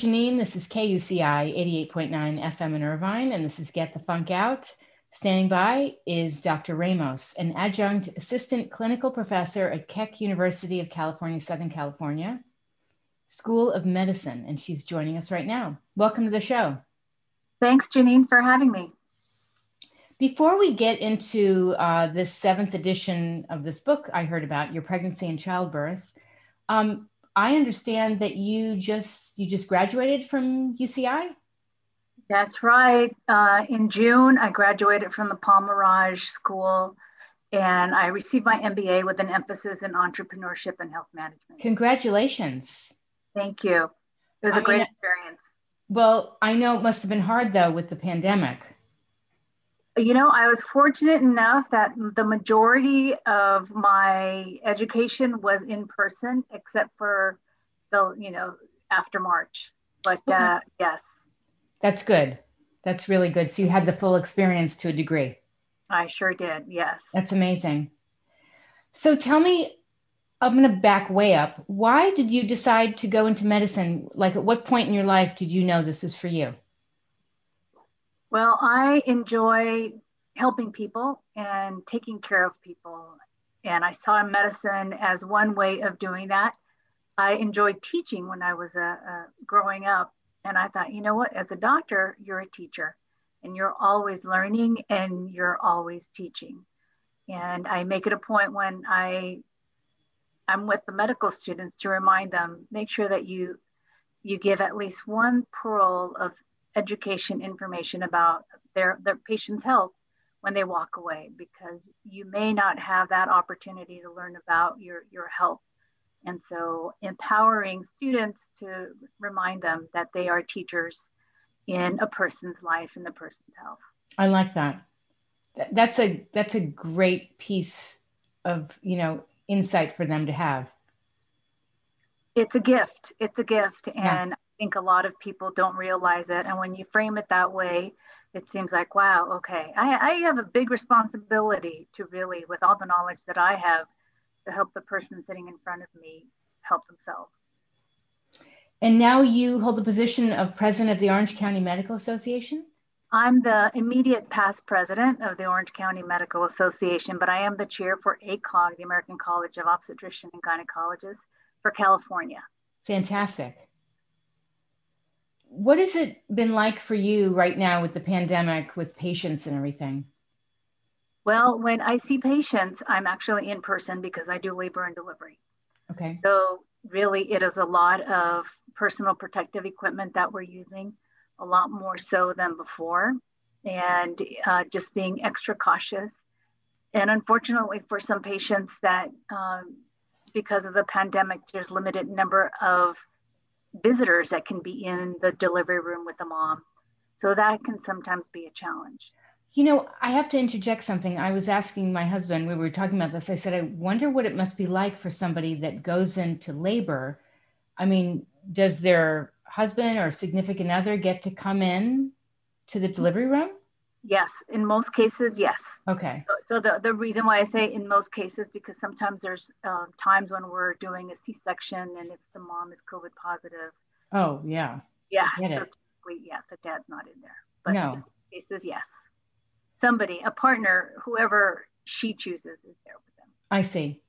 Janine. This is KUCI 88.9 FM in Irvine, and this is Get the Funk Out. Standing by is Dr. Ramos, an adjunct assistant clinical professor at Keck University of California, Southern California, School of Medicine, and she's joining us right now. Welcome to the show. Thanks, Janine, for having me. Before we get into uh, this seventh edition of this book I heard about, your pregnancy and childbirth, um, I understand that you just you just graduated from UCI. That's right. Uh, in June, I graduated from the Paul Merage School and I received my MBA with an emphasis in entrepreneurship and health management. Congratulations. Thank you. It was I a great mean, experience. Well, I know it must have been hard though with the pandemic. You know, I was fortunate enough that the majority of my education was in person, except for the, you know, after March. But uh, yes. That's good. That's really good. So you had the full experience to a degree. I sure did. Yes. That's amazing. So tell me, I'm going to back way up. Why did you decide to go into medicine? Like, at what point in your life did you know this was for you? Well, I enjoy helping people and taking care of people. And I saw medicine as one way of doing that. I enjoyed teaching when I was a, a growing up. And I thought, you know what, as a doctor, you're a teacher and you're always learning and you're always teaching. And I make it a point when I I'm with the medical students to remind them, make sure that you you give at least one pearl of education information about their their patient's health when they walk away because you may not have that opportunity to learn about your your health and so empowering students to remind them that they are teachers in a person's life and the person's health. I like that. That's a that's a great piece of, you know, insight for them to have. It's a gift. It's a gift and I think a lot of people don't realize it and when you frame it that way, it seems like wow, okay. I, I have a big responsibility to really with all the knowledge that I have to help the person sitting in front of me help themselves. And now you hold the position of president of the Orange County Medical Association? I'm the immediate past president of the Orange County Medical Association, but I am the chair for ACOG, the American College of Obstetrician and Gynecologists for California. Fantastic. What has it been like for you right now with the pandemic, with patients and everything? Well, when I see patients, I'm actually in person because I do labor and delivery. Okay. So, really, it is a lot of personal protective equipment that we're using, a lot more so than before, and uh, just being extra cautious. And unfortunately, for some patients, that um, because of the pandemic, there's limited number of visitors that can be in the delivery room with the mom. So that can sometimes be a challenge. You know, I have to interject something. I was asking my husband, we were talking about this. I said, I wonder what it must be like for somebody that goes into labor. I mean, does their husband or significant other get to come in to the delivery room? Yes, in most cases, yes. Okay. So, so the, the reason why I say in most cases, because sometimes there's uh, times when we're doing a C section and if the mom is COVID positive. Oh, yeah. Yeah. So typically, yeah, the dad's not in there. But no. in cases, yes somebody, a partner, whoever she chooses is there with them. I see.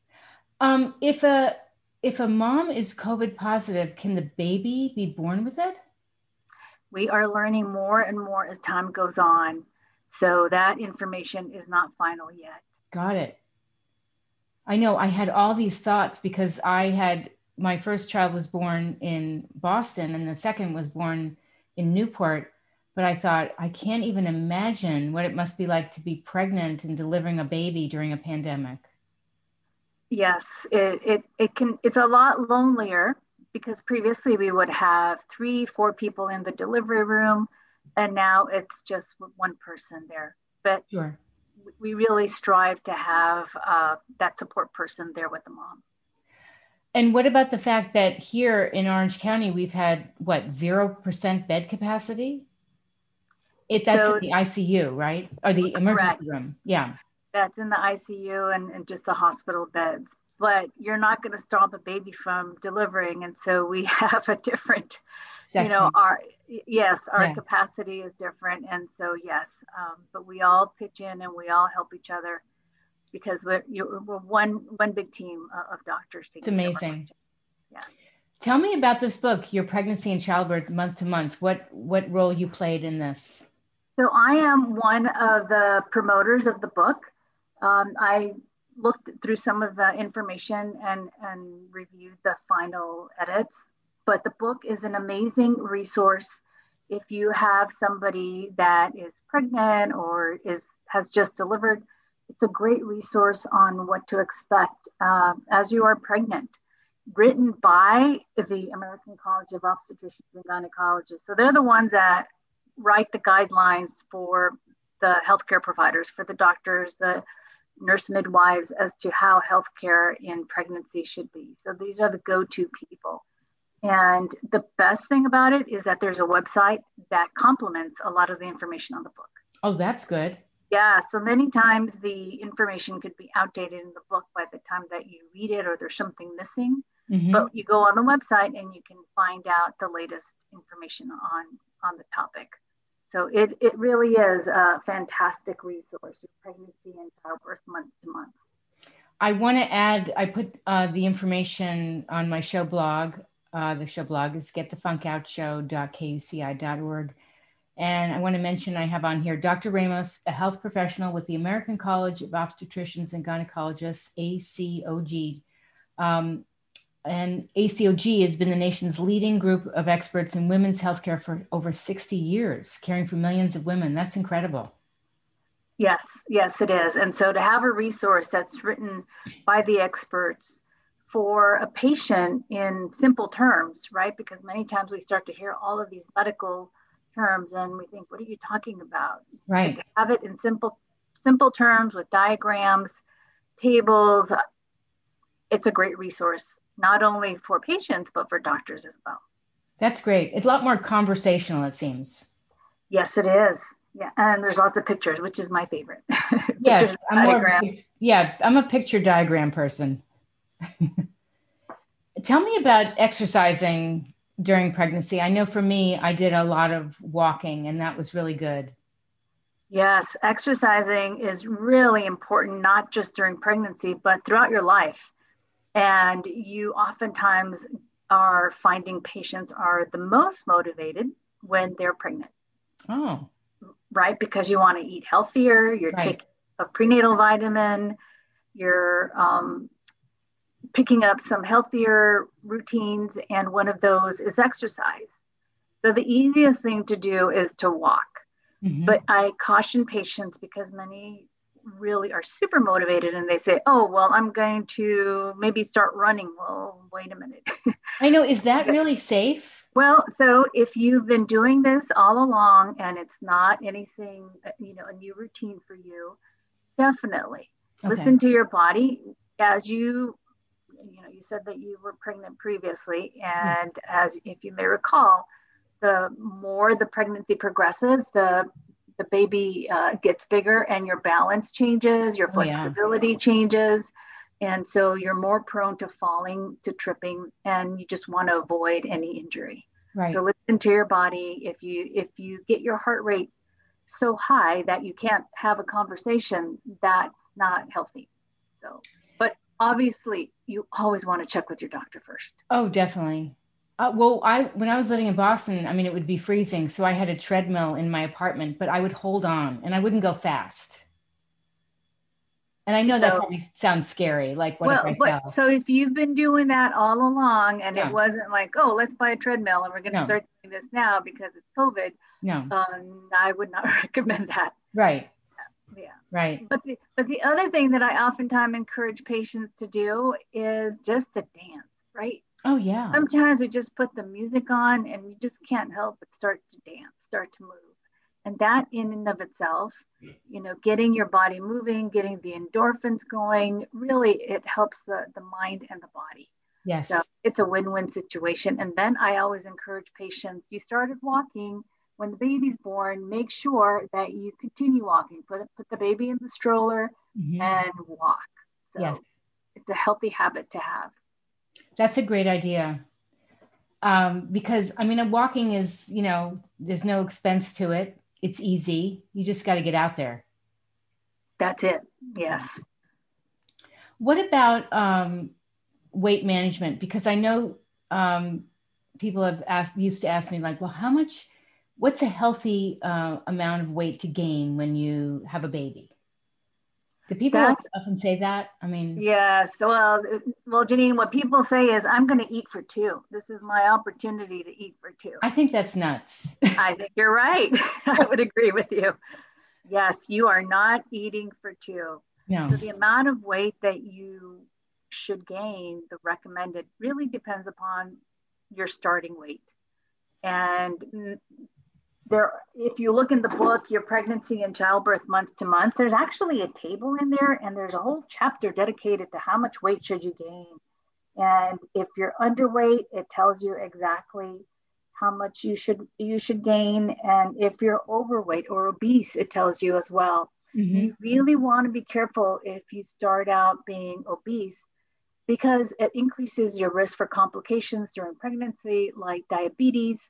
Um, if a if a mom is COVID positive, can the baby be born with it? We are learning more and more as time goes on. So that information is not final yet. Got it. I know I had all these thoughts because I had my first child was born in Boston and the second was born in Newport but I thought, I can't even imagine what it must be like to be pregnant and delivering a baby during a pandemic. Yes, it, it, it can, it's a lot lonelier because previously we would have three, four people in the delivery room, and now it's just one person there. But sure. we really strive to have uh, that support person there with the mom. And what about the fact that here in Orange County, we've had what, 0% bed capacity? If that's so, in the ICU, right? Or the emergency correct. room. Yeah. That's in the ICU and, and just the hospital beds. But you're not going to stop a baby from delivering. And so we have a different you know, our yes, our capacity is different, and so yes, um, but we all pitch in and we all help each other because we're we're one one big team of doctors. It's amazing. Yeah. Tell me about this book, Your Pregnancy and Childbirth Month to Month. What what role you played in this? So I am one of the promoters of the book. Um, I looked through some of the information and, and reviewed the final edits. But the book is an amazing resource if you have somebody that is pregnant or is has just delivered. It's a great resource on what to expect uh, as you are pregnant. Written by the American College of Obstetricians and Gynecologists. So they're the ones that write the guidelines for the healthcare providers, for the doctors, the nurse midwives as to how healthcare in pregnancy should be. So these are the go to people. And the best thing about it is that there's a website that complements a lot of the information on the book. Oh, that's good. Yeah, so many times the information could be outdated in the book by the time that you read it or there's something missing. Mm-hmm. But you go on the website and you can find out the latest information on on the topic. So it, it really is a fantastic resource, pregnancy and childbirth month to month. I want to add, I put uh, the information on my show blog. Uh, the show blog is getthefunkoutshow.kuci.org. And I want to mention I have on here Dr. Ramos, a health professional with the American College of Obstetricians and Gynecologists, ACOG. Um, and ACOG has been the nation's leading group of experts in women's healthcare for over 60 years, caring for millions of women. That's incredible. Yes, yes, it is. And so to have a resource that's written by the experts for a patient in simple terms, right? Because many times we start to hear all of these medical terms and we think, what are you talking about? Right. to have it in simple simple terms with diagrams, tables, it's a great resource not only for patients, but for doctors as well. That's great. It's a lot more conversational, it seems. Yes, it is. Yeah, and there's lots of pictures, which is my favorite. yes, I'm more, yeah, I'm a picture diagram person. Tell me about exercising during pregnancy. I know for me, I did a lot of walking, and that was really good. Yes, exercising is really important, not just during pregnancy, but throughout your life. And you oftentimes are finding patients are the most motivated when they're pregnant. Oh. Right? Because you want to eat healthier, you're right. taking a prenatal vitamin, you're um, picking up some healthier routines, and one of those is exercise. So the easiest thing to do is to walk. Mm-hmm. But I caution patients because many really are super motivated and they say, oh, well, I'm going to maybe start running. Well, wait a minute. I know. Is that really safe? Well, so if you've been doing this all along and it's not anything, you know, a new routine for you, definitely okay. listen to your body as you, you know, you said that you were pregnant previously. And as if you may recall, the more the pregnancy progresses, the the baby uh, gets bigger and your balance changes, your flexibility oh, yeah. changes. And so you're more prone to falling, to tripping, and you just want to avoid any injury. Right. So listen to your body. If you if you get your heart rate so high that you can't have a conversation, that's not healthy. So, obviously, you always want to check with your doctor first. Oh, definitely. Uh, well, I when I was living in Boston, I mean, it would be freezing, so I had a treadmill in my apartment, but I would hold on and I wouldn't go fast. And I know so, that probably sounds scary. Like, what well, if I but, fell? So if you've been doing that all along, and it wasn't like, oh, let's buy a treadmill and we're going to no. start doing this now because it's COVID. No, um, I would not recommend that. Right. Yeah. Right. But the, but the other thing that I oftentimes encourage patients to do is just to dance. Right. Oh yeah. Sometimes we just put the music on and we just can't help but start to dance, start to move. And that in and of itself, you know, getting your body moving, getting the endorphins going, really it helps the, the mind and the body. Yes. So it's a win-win situation. And then I always encourage patients, you started walking when the baby's born, make sure that you continue walking. Put put the baby in the stroller mm-hmm. and walk. So yes. it's a healthy habit to have. That's a great idea. um, because I mean, walking is, you know, there's no expense to it. It's easy. You just got to get out there. That's it. Yes. What about um, weight management? Because I know um, people have asked, used to ask me, like, well, how much, what's a healthy uh, amount of weight to gain when you have a baby? Do people That's, often say that? I mean, yes. Well, well, Janine, what people say is, "I'm going to eat for two. This is my opportunity to eat for two. I think that's nuts. I think you're right. I would agree with you. Yes, you are not eating for two. No. So the amount of weight that you should gain, the recommended, really depends upon your starting weight. And there if you look in the book your pregnancy and childbirth month to month there's actually a table in there and there's a whole chapter dedicated to how much weight should you gain. And if you're underweight it tells you exactly how much you should you should gain. And if you're overweight or obese it tells you as well. Mm-hmm. you really want to be careful if you start out being obese because it increases your risk for complications during pregnancy like diabetes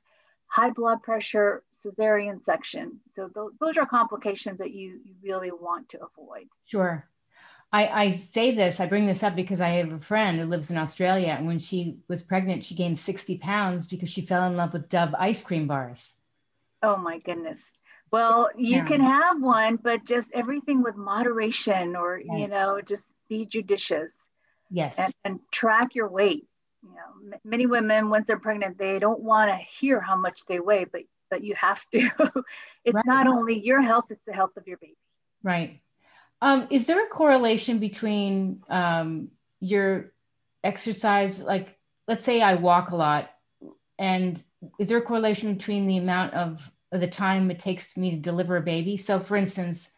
high blood pressure, cesarean section. So th- those are complications that you, you really want to avoid. Sure. I, I say this, I bring this up because I have a friend who lives in Australia. And when she was pregnant, she gained 60 pounds because she fell in love with Dove ice cream bars. Oh my goodness. Well, you yeah. can have one, but just everything with moderation or, right. you know, just be judicious. Yes. And, and track your weight you know, m- many women once they're pregnant, they don't want to hear how much they weigh, but but you have to. it's right. not only your health; it's the health of your baby. Right. Um, is there a correlation between um, your exercise? Like, let's say I walk a lot, and is there a correlation between the amount of, of the time it takes me to deliver a baby? So, for instance,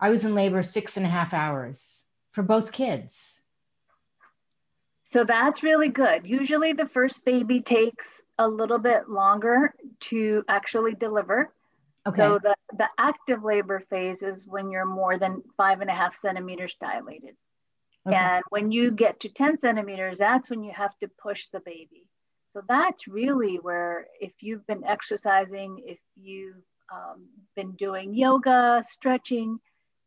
I was in labor six and a half hours for both kids so that's really good. Usually the first baby takes a little bit longer to actually deliver. Okay. So the, the active labor phase is when you're more than five and a half centimeters dilated. Okay. And when you get to 10 centimeters, that's when you have to push the baby. So that's really where, if you've been exercising, if you've um, been doing yoga, stretching,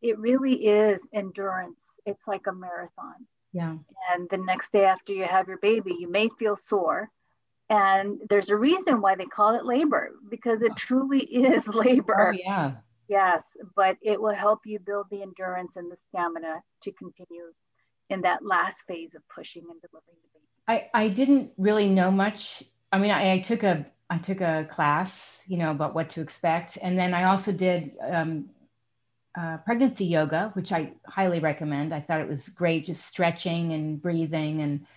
it really is endurance. It's like a marathon. Yeah. And the next day after you have your baby, you may feel sore. And there's a reason why they call it labor because it truly is labor. Oh, yeah. Yes, but it will help you build the endurance and the stamina to continue in that last phase of pushing and delivering the baby. I, I didn't really know much. I mean, I, I took a I took a class, you know, about what to expect, and then I also did um, uh, pregnancy yoga, which I highly recommend. I thought it was great, just stretching and breathing. And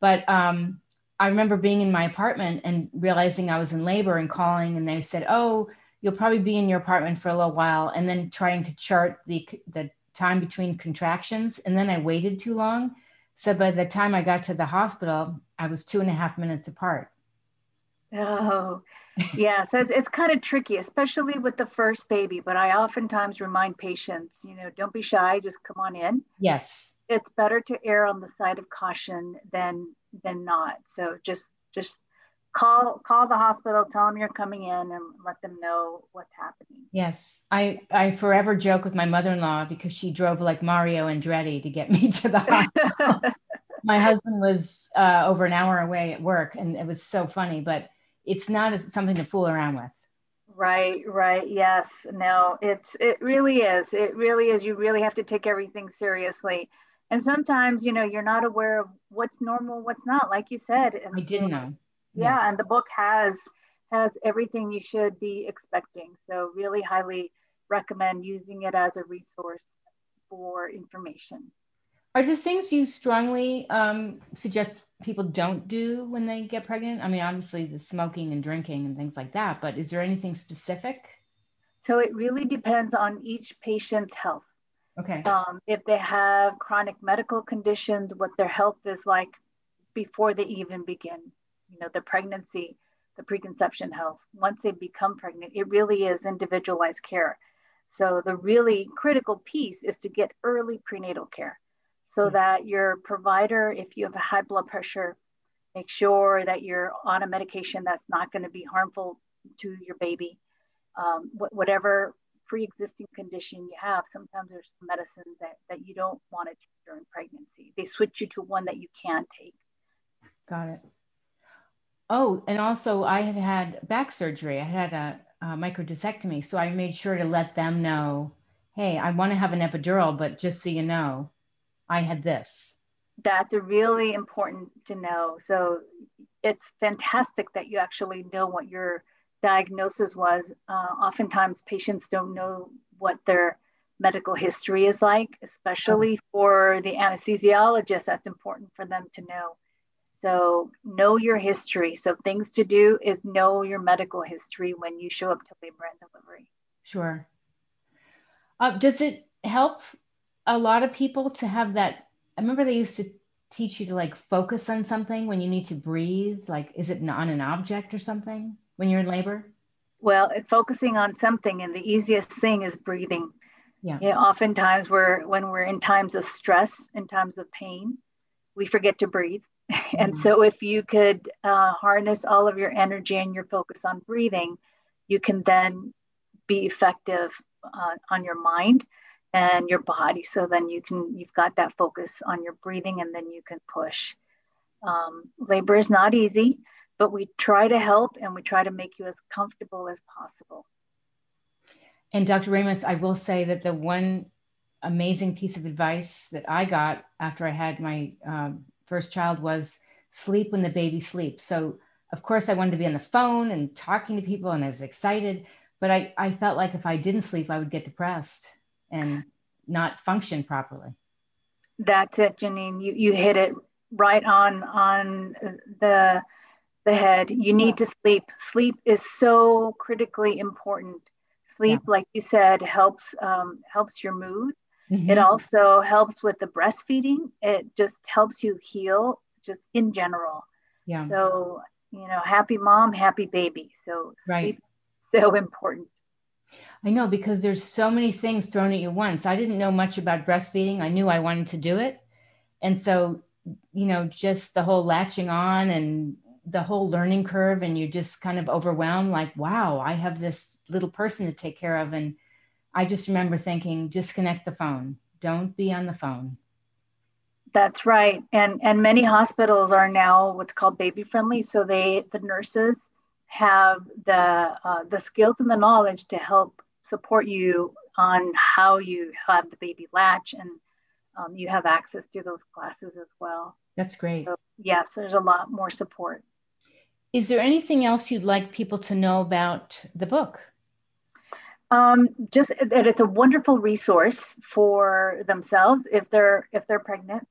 but um, I remember being in my apartment and realizing I was in labor and calling, and they said, "Oh, you'll probably be in your apartment for a little while," and then trying to chart the the time between contractions, and then I waited too long. So by the time I got to the hospital, I was two and a half minutes apart. Oh, yeah, so it's, it's kind of tricky, especially with the first baby. But I oftentimes remind patients, you know, don't be shy, just come on in. Yes, it's better to err on the side of caution than than not. So just just call call the hospital, tell them you're coming in, and let them know what's happening. Yes, I I forever joke with my mother-in-law because she drove like Mario Andretti to get me to the hospital. my husband was uh, over an hour away at work, and it was so funny, but it's not something to fool around with. Right, right. Yes. No, it's it really is. It really is. You really have to take everything seriously. And sometimes, you know, you're not aware of what's normal, what's not, like you said. And I didn't know. Yeah, yeah, and the book has has everything you should be expecting. So really highly recommend using it as a resource for information. Are the things you strongly um, suggest people don't do when they get pregnant? I mean, obviously the smoking and drinking and things like that, but is there anything specific? So it really depends on each patient's health. Okay. Um, if they have chronic medical conditions, what their health is like before they even begin, you know, the pregnancy, the preconception health. Once they become pregnant, it really is individualized care. So the really critical piece is to get early prenatal care so that your provider, if you have a high blood pressure, Make sure that you're on a medication that's not going to be harmful to your baby. Um, wh- whatever pre-existing condition you have, sometimes there's medicines that, that you don't want to take during pregnancy. They switch you to one that you can take. Got it. Oh, and also I had had back surgery. I had a, a microdiscectomy, so I made sure to let them know, hey, I want to have an epidural, but just so you know, I had this. That's really important to know. So it's fantastic that you actually know what your diagnosis was. Uh, oftentimes, patients don't know what their medical history is like, especially for the anesthesiologist. That's important for them to know. So, know your history. So, things to do is know your medical history when you show up to labor and delivery. Sure. Uh, does it help a lot of people to have that? I remember they used to teach you to like focus on something when you need to breathe. Like, is it on an object or something when you're in labor? Well, it's focusing on something, and the easiest thing is breathing. Yeah. You know, oftentimes we're when we're in times of stress, in times of pain, we forget to breathe. And Mm-hmm. so, if you could uh, harness all of your energy and your focus on breathing, you can then be effective uh, on your mind and your body. So then you can you've got that focus on your breathing, and then you can push. Um, labor is not easy, but we try to help and we try to make you as comfortable as possible. And Dr. Ramos, I will say that the one amazing piece of advice that I got after I had my um, first child was sleep when the baby sleeps. So, of course, I wanted to be on the phone and talking to people, and I was excited. But I, I felt like if I didn't sleep, I would get depressed and not function properly. That's it, Janine. You you hit it right on on the the head. You need to sleep. Sleep is so critically important. Sleep, like you said, helps um, helps your mood. Mhm. It also helps with the breastfeeding. It just helps you heal, just in general. yeah, So you know, happy mom, happy baby. So right. sleep so important. I know because there's so many things thrown at you once. I didn't know much about breastfeeding. I knew I wanted to do it. And so, you know, just the whole latching on and the whole learning curve, and you're just kind of overwhelmed like, wow, I have this little person to take care of. And I just remember thinking, disconnect the phone, don't be on the phone. That's right. And and many hospitals are now what's called baby friendly. So they the nurses have the uh, the skills and the knowledge to help support you on how you have the baby latch and um, you have access to those classes as well. That's great. So yes, there's a lot more support. Is there anything else you'd like people to know about the book? Um, just that it's a wonderful resource for themselves if they're if they're pregnant,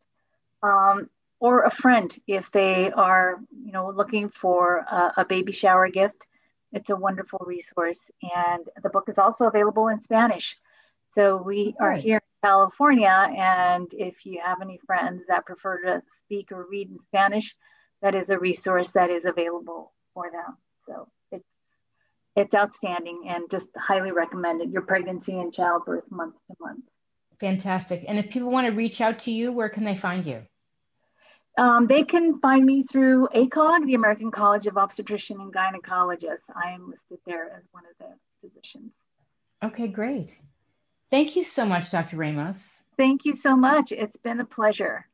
um, or a friend if they are you know looking for a, a baby shower gift. It's a wonderful resource, and the book is also available in Spanish. So we are here in California, and if you have any friends that prefer to speak or read in Spanish, that is a resource that is available for them. So it's it's outstanding and just highly recommended. Your pregnancy and childbirth month to month. Fantastic. And if people want to reach out to you, where can they find you? Um, they can find me through ACOG, the American College of Obstetrician and Gynecologists. I am listed there as one of the physicians. Okay, great. Thank you so much, Dr. Ramos. Thank you so much. It's been a pleasure.